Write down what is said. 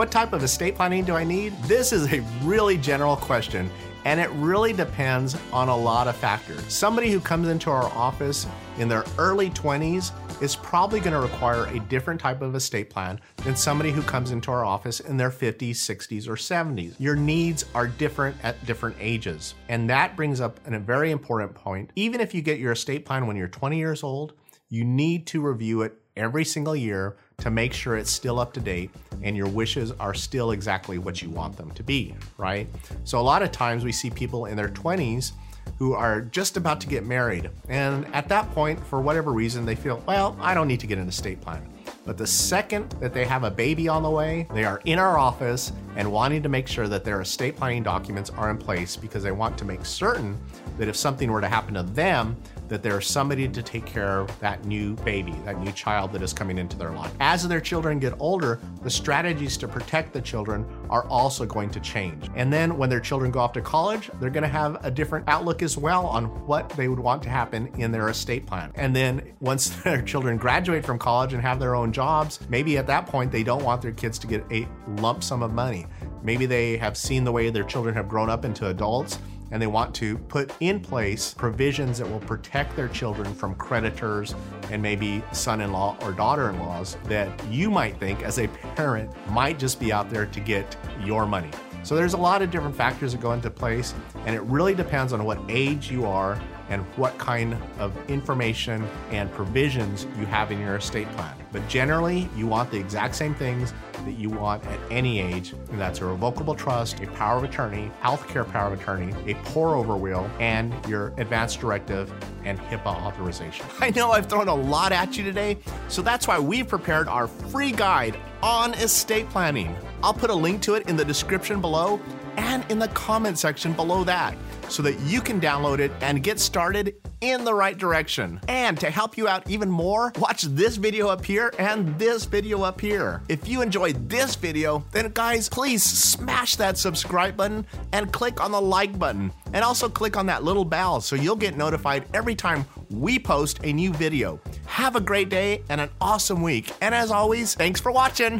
What type of estate planning do I need? This is a really general question and it really depends on a lot of factors. Somebody who comes into our office in their early 20s is probably going to require a different type of estate plan than somebody who comes into our office in their 50s, 60s, or 70s. Your needs are different at different ages. And that brings up a very important point. Even if you get your estate plan when you're 20 years old, you need to review it every single year to make sure it's still up to date and your wishes are still exactly what you want them to be, right? So a lot of times we see people in their 20s who are just about to get married. And at that point, for whatever reason, they feel, well, I don't need to get an estate plan. But the second that they have a baby on the way, they are in our office and wanting to make sure that their estate planning documents are in place because they want to make certain that if something were to happen to them, that there's somebody to take care of that new baby, that new child that is coming into their life. As their children get older, the strategies to protect the children are also going to change. And then when their children go off to college, they're going to have a different outlook as well on what they would want to happen in their estate plan. And then once their children graduate from college and have their own jobs, maybe at that point they don't want their kids to get a lump sum of money. Maybe they have seen the way their children have grown up into adults and they want to put in place provisions that will protect their children from creditors and maybe son in law or daughter in laws that you might think as a parent might just be out there to get your money. So there's a lot of different factors that go into place, and it really depends on what age you are and what kind of information and provisions you have in your estate plan. But generally, you want the exact same things that you want at any age, and that's a revocable trust, a power of attorney, healthcare power of attorney, a pour over will, and your advance directive and HIPAA authorization. I know I've thrown a lot at you today, so that's why we've prepared our free guide on estate planning. I'll put a link to it in the description below and in the comment section below that so that you can download it and get started in the right direction. And to help you out even more, watch this video up here and this video up here. If you enjoyed this video, then guys, please smash that subscribe button and click on the like button. And also click on that little bell so you'll get notified every time we post a new video. Have a great day and an awesome week. And as always, thanks for watching.